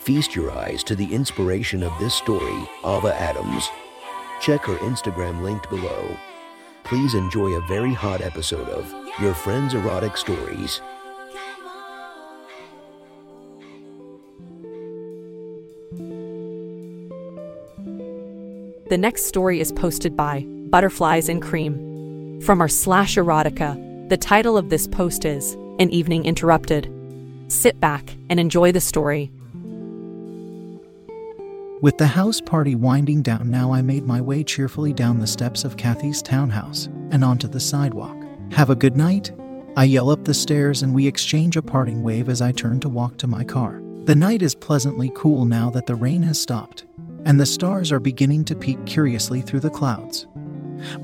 Feast your eyes to the inspiration of this story, Ava Adams. Check her Instagram linked below. Please enjoy a very hot episode of Your Friend's Erotic Stories. The next story is posted by Butterflies and Cream. From our slash erotica, the title of this post is An Evening Interrupted. Sit back and enjoy the story. With the house party winding down now, I made my way cheerfully down the steps of Kathy's townhouse and onto the sidewalk. Have a good night? I yell up the stairs and we exchange a parting wave as I turn to walk to my car. The night is pleasantly cool now that the rain has stopped, and the stars are beginning to peek curiously through the clouds.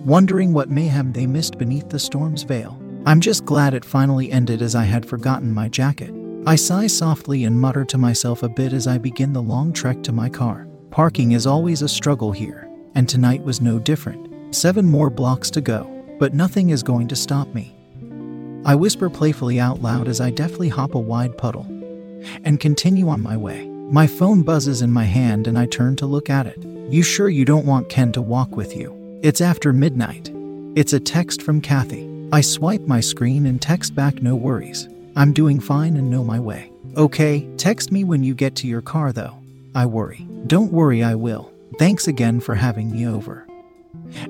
Wondering what mayhem they missed beneath the storm's veil. I'm just glad it finally ended as I had forgotten my jacket. I sigh softly and mutter to myself a bit as I begin the long trek to my car. Parking is always a struggle here, and tonight was no different. Seven more blocks to go, but nothing is going to stop me. I whisper playfully out loud as I deftly hop a wide puddle and continue on my way. My phone buzzes in my hand and I turn to look at it. You sure you don't want Ken to walk with you? It's after midnight. It's a text from Kathy. I swipe my screen and text back no worries. I'm doing fine and know my way. Okay, text me when you get to your car though. I worry. Don't worry, I will. Thanks again for having me over.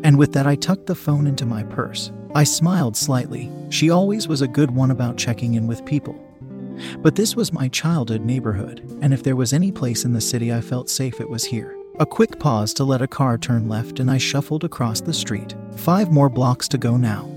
And with that, I tucked the phone into my purse. I smiled slightly. She always was a good one about checking in with people. But this was my childhood neighborhood, and if there was any place in the city I felt safe, it was here. A quick pause to let a car turn left, and I shuffled across the street. Five more blocks to go now.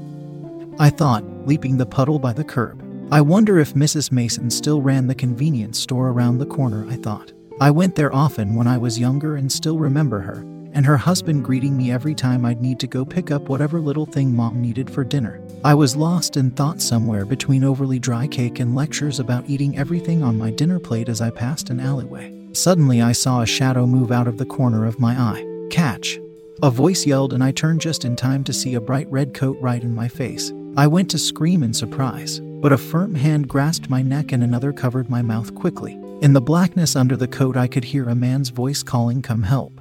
I thought, leaping the puddle by the curb. I wonder if Mrs. Mason still ran the convenience store around the corner, I thought. I went there often when I was younger and still remember her, and her husband greeting me every time I'd need to go pick up whatever little thing mom needed for dinner. I was lost in thought somewhere between overly dry cake and lectures about eating everything on my dinner plate as I passed an alleyway. Suddenly, I saw a shadow move out of the corner of my eye. Catch! A voice yelled, and I turned just in time to see a bright red coat right in my face. I went to scream in surprise, but a firm hand grasped my neck and another covered my mouth quickly. In the blackness under the coat, I could hear a man's voice calling, Come help.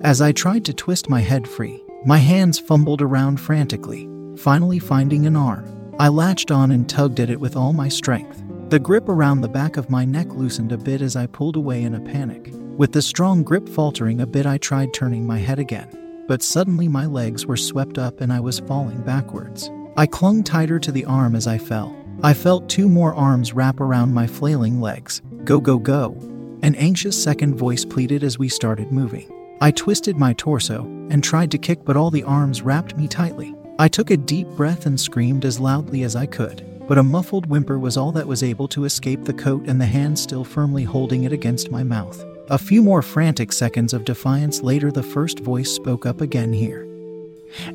As I tried to twist my head free, my hands fumbled around frantically, finally finding an arm. I latched on and tugged at it with all my strength. The grip around the back of my neck loosened a bit as I pulled away in a panic. With the strong grip faltering a bit, I tried turning my head again, but suddenly my legs were swept up and I was falling backwards. I clung tighter to the arm as I fell. I felt two more arms wrap around my flailing legs. Go, go, go. An anxious second voice pleaded as we started moving. I twisted my torso and tried to kick, but all the arms wrapped me tightly. I took a deep breath and screamed as loudly as I could, but a muffled whimper was all that was able to escape the coat and the hand still firmly holding it against my mouth. A few more frantic seconds of defiance later, the first voice spoke up again here.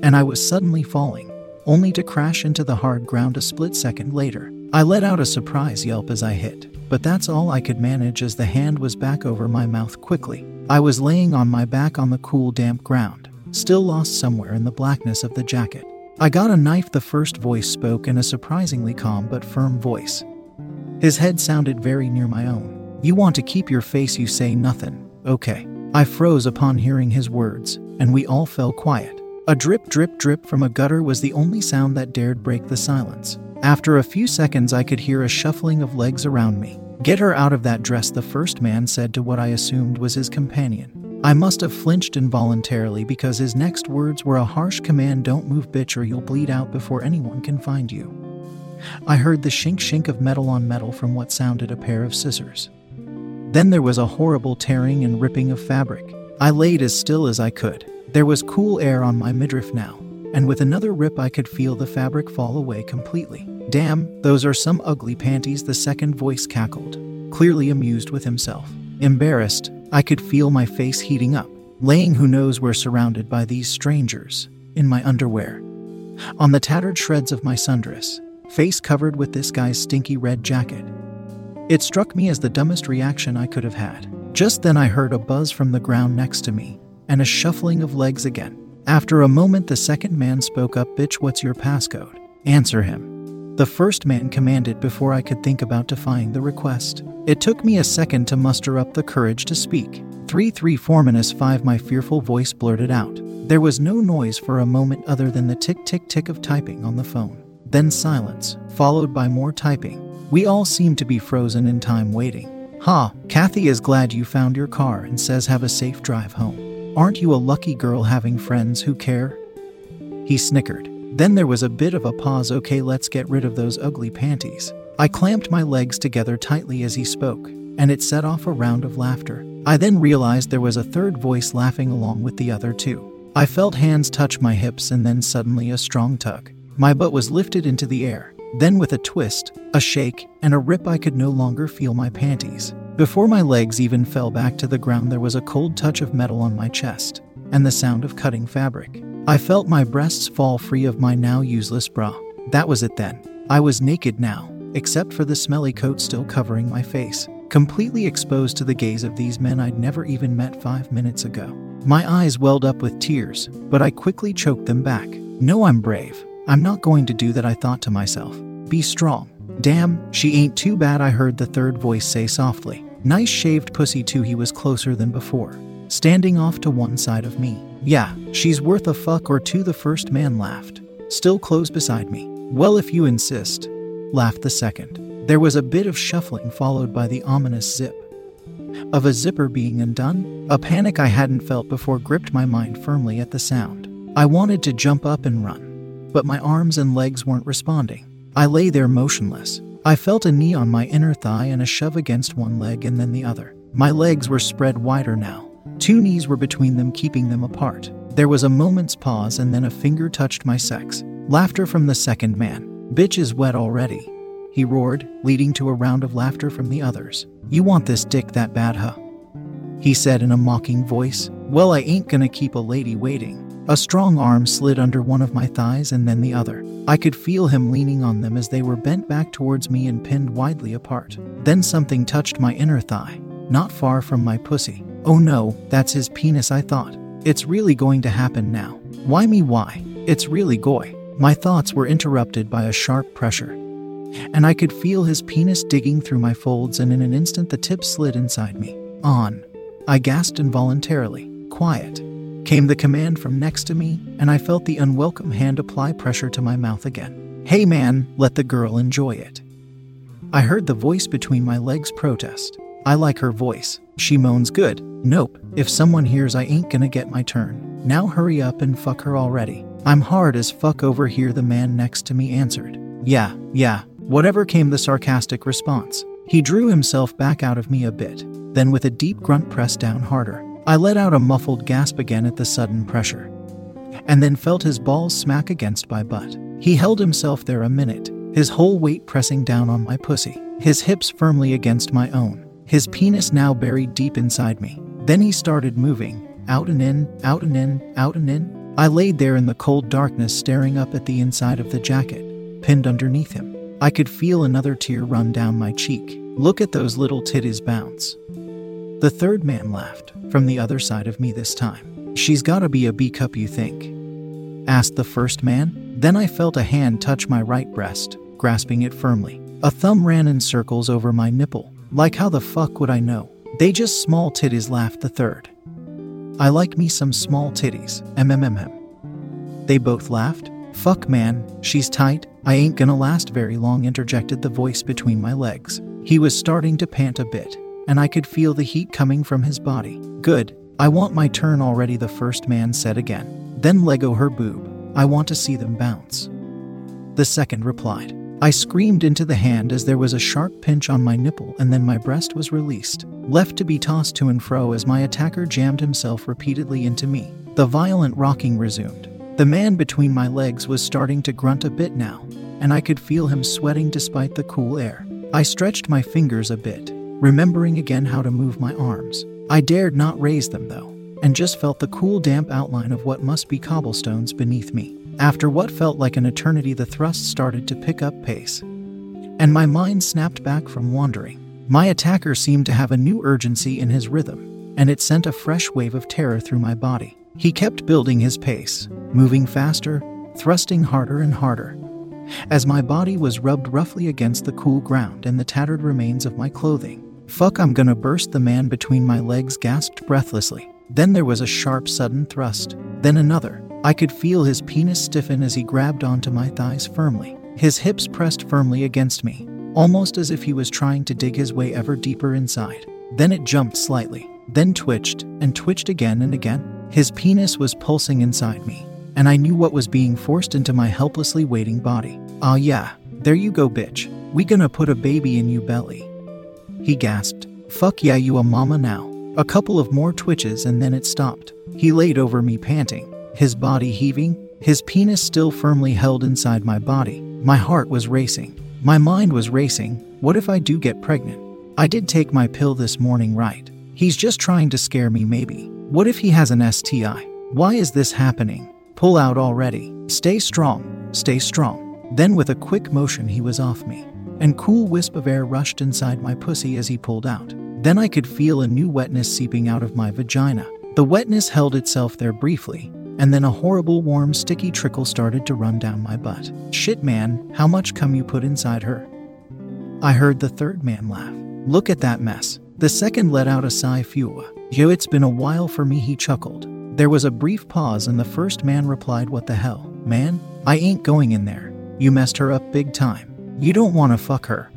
And I was suddenly falling, only to crash into the hard ground a split second later. I let out a surprise yelp as I hit, but that's all I could manage as the hand was back over my mouth quickly. I was laying on my back on the cool, damp ground, still lost somewhere in the blackness of the jacket. I got a knife, the first voice spoke in a surprisingly calm but firm voice. His head sounded very near my own. You want to keep your face, you say nothing. Okay. I froze upon hearing his words, and we all fell quiet. A drip, drip, drip from a gutter was the only sound that dared break the silence. After a few seconds, I could hear a shuffling of legs around me. Get her out of that dress, the first man said to what I assumed was his companion. I must have flinched involuntarily because his next words were a harsh command don't move, bitch, or you'll bleed out before anyone can find you. I heard the shink shink of metal on metal from what sounded a pair of scissors. Then there was a horrible tearing and ripping of fabric. I laid as still as I could. There was cool air on my midriff now, and with another rip, I could feel the fabric fall away completely. Damn, those are some ugly panties, the second voice cackled, clearly amused with himself. Embarrassed, I could feel my face heating up, laying who knows where surrounded by these strangers, in my underwear. On the tattered shreds of my sundress, face covered with this guy's stinky red jacket. It struck me as the dumbest reaction I could have had. Just then, I heard a buzz from the ground next to me and a shuffling of legs again. After a moment, the second man spoke up Bitch, what's your passcode? Answer him. The first man commanded before I could think about defying the request. It took me a second to muster up the courage to speak. 334-5 my fearful voice blurted out. There was no noise for a moment other than the tick tick tick of typing on the phone. Then silence, followed by more typing. We all seemed to be frozen in time waiting. Ha, Kathy is glad you found your car and says have a safe drive home. Aren't you a lucky girl having friends who care? He snickered. Then there was a bit of a pause. Okay, let's get rid of those ugly panties. I clamped my legs together tightly as he spoke, and it set off a round of laughter. I then realized there was a third voice laughing along with the other two. I felt hands touch my hips and then suddenly a strong tug. My butt was lifted into the air. Then, with a twist, a shake, and a rip, I could no longer feel my panties. Before my legs even fell back to the ground, there was a cold touch of metal on my chest and the sound of cutting fabric. I felt my breasts fall free of my now useless bra. That was it then. I was naked now, except for the smelly coat still covering my face, completely exposed to the gaze of these men I'd never even met five minutes ago. My eyes welled up with tears, but I quickly choked them back. No, I'm brave. I'm not going to do that, I thought to myself. Be strong. Damn, she ain't too bad, I heard the third voice say softly. Nice shaved pussy, too, he was closer than before, standing off to one side of me. Yeah, she's worth a fuck or two, the first man laughed, still close beside me. Well, if you insist, laughed the second. There was a bit of shuffling, followed by the ominous zip of a zipper being undone. A panic I hadn't felt before gripped my mind firmly at the sound. I wanted to jump up and run, but my arms and legs weren't responding. I lay there motionless. I felt a knee on my inner thigh and a shove against one leg and then the other. My legs were spread wider now. Two knees were between them, keeping them apart. There was a moment's pause and then a finger touched my sex. Laughter from the second man. Bitch is wet already. He roared, leading to a round of laughter from the others. You want this dick that bad, huh? He said in a mocking voice. Well, I ain't gonna keep a lady waiting. A strong arm slid under one of my thighs and then the other. I could feel him leaning on them as they were bent back towards me and pinned widely apart. Then something touched my inner thigh, not far from my pussy. Oh no, that's his penis, I thought. It's really going to happen now. Why me, why? It's really goy. My thoughts were interrupted by a sharp pressure, and I could feel his penis digging through my folds, and in an instant the tip slid inside me. On. I gasped involuntarily. Quiet came the command from next to me, and I felt the unwelcome hand apply pressure to my mouth again. Hey man, let the girl enjoy it. I heard the voice between my legs protest. I like her voice. She moans good. Nope, if someone hears I ain't gonna get my turn. Now hurry up and fuck her already. I'm hard as fuck over here, the man next to me answered. Yeah, yeah, whatever came the sarcastic response. He drew himself back out of me a bit, then with a deep grunt pressed down harder. I let out a muffled gasp again at the sudden pressure, and then felt his balls smack against my butt. He held himself there a minute, his whole weight pressing down on my pussy, his hips firmly against my own, his penis now buried deep inside me. Then he started moving, out and in, out and in, out and in. I laid there in the cold darkness, staring up at the inside of the jacket, pinned underneath him. I could feel another tear run down my cheek. Look at those little titties bounce. The third man laughed, from the other side of me this time. She's gotta be a B cup, you think? asked the first man. Then I felt a hand touch my right breast, grasping it firmly. A thumb ran in circles over my nipple. Like, how the fuck would I know? They just small titties, laughed the third. I like me some small titties, mmmm. They both laughed. Fuck, man, she's tight. I ain't gonna last very long, interjected the voice between my legs. He was starting to pant a bit, and I could feel the heat coming from his body. Good. I want my turn already, the first man said again. Then Lego her boob. I want to see them bounce. The second replied. I screamed into the hand as there was a sharp pinch on my nipple, and then my breast was released, left to be tossed to and fro as my attacker jammed himself repeatedly into me. The violent rocking resumed. The man between my legs was starting to grunt a bit now, and I could feel him sweating despite the cool air. I stretched my fingers a bit, remembering again how to move my arms. I dared not raise them, though, and just felt the cool, damp outline of what must be cobblestones beneath me. After what felt like an eternity, the thrust started to pick up pace, and my mind snapped back from wandering. My attacker seemed to have a new urgency in his rhythm, and it sent a fresh wave of terror through my body. He kept building his pace, moving faster, thrusting harder and harder. As my body was rubbed roughly against the cool ground and the tattered remains of my clothing. Fuck, I'm gonna burst, the man between my legs gasped breathlessly. Then there was a sharp, sudden thrust, then another. I could feel his penis stiffen as he grabbed onto my thighs firmly. His hips pressed firmly against me, almost as if he was trying to dig his way ever deeper inside. Then it jumped slightly, then twitched, and twitched again and again. His penis was pulsing inside me, and I knew what was being forced into my helplessly waiting body. Ah, yeah, there you go, bitch. We gonna put a baby in you belly. He gasped. Fuck yeah, you a mama now. A couple of more twitches and then it stopped. He laid over me panting, his body heaving, his penis still firmly held inside my body. My heart was racing. My mind was racing. What if I do get pregnant? I did take my pill this morning, right? He's just trying to scare me, maybe. What if he has an STI? Why is this happening? Pull out already. Stay strong. Stay strong. Then, with a quick motion, he was off me, and cool wisp of air rushed inside my pussy as he pulled out. Then I could feel a new wetness seeping out of my vagina. The wetness held itself there briefly, and then a horrible, warm, sticky trickle started to run down my butt. Shit, man, how much cum you put inside her? I heard the third man laugh. Look at that mess. The second let out a sigh. Phew. Yo, it's been a while for me, he chuckled. There was a brief pause, and the first man replied, What the hell? Man, I ain't going in there. You messed her up big time. You don't want to fuck her.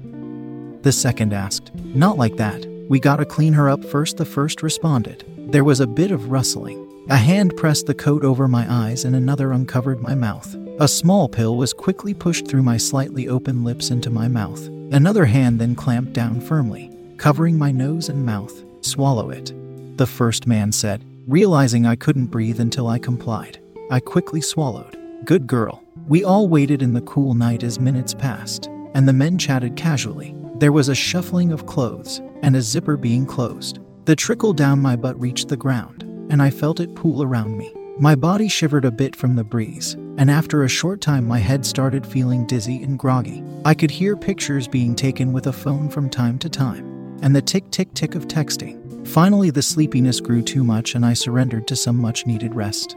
The second asked, Not like that. We gotta clean her up first, the first responded. There was a bit of rustling. A hand pressed the coat over my eyes and another uncovered my mouth. A small pill was quickly pushed through my slightly open lips into my mouth. Another hand then clamped down firmly, covering my nose and mouth. Swallow it, the first man said, realizing I couldn't breathe until I complied. I quickly swallowed. Good girl. We all waited in the cool night as minutes passed, and the men chatted casually. There was a shuffling of clothes and a zipper being closed. The trickle down my butt reached the ground, and I felt it pool around me. My body shivered a bit from the breeze, and after a short time, my head started feeling dizzy and groggy. I could hear pictures being taken with a phone from time to time, and the tick tick tick of texting. Finally, the sleepiness grew too much, and I surrendered to some much needed rest.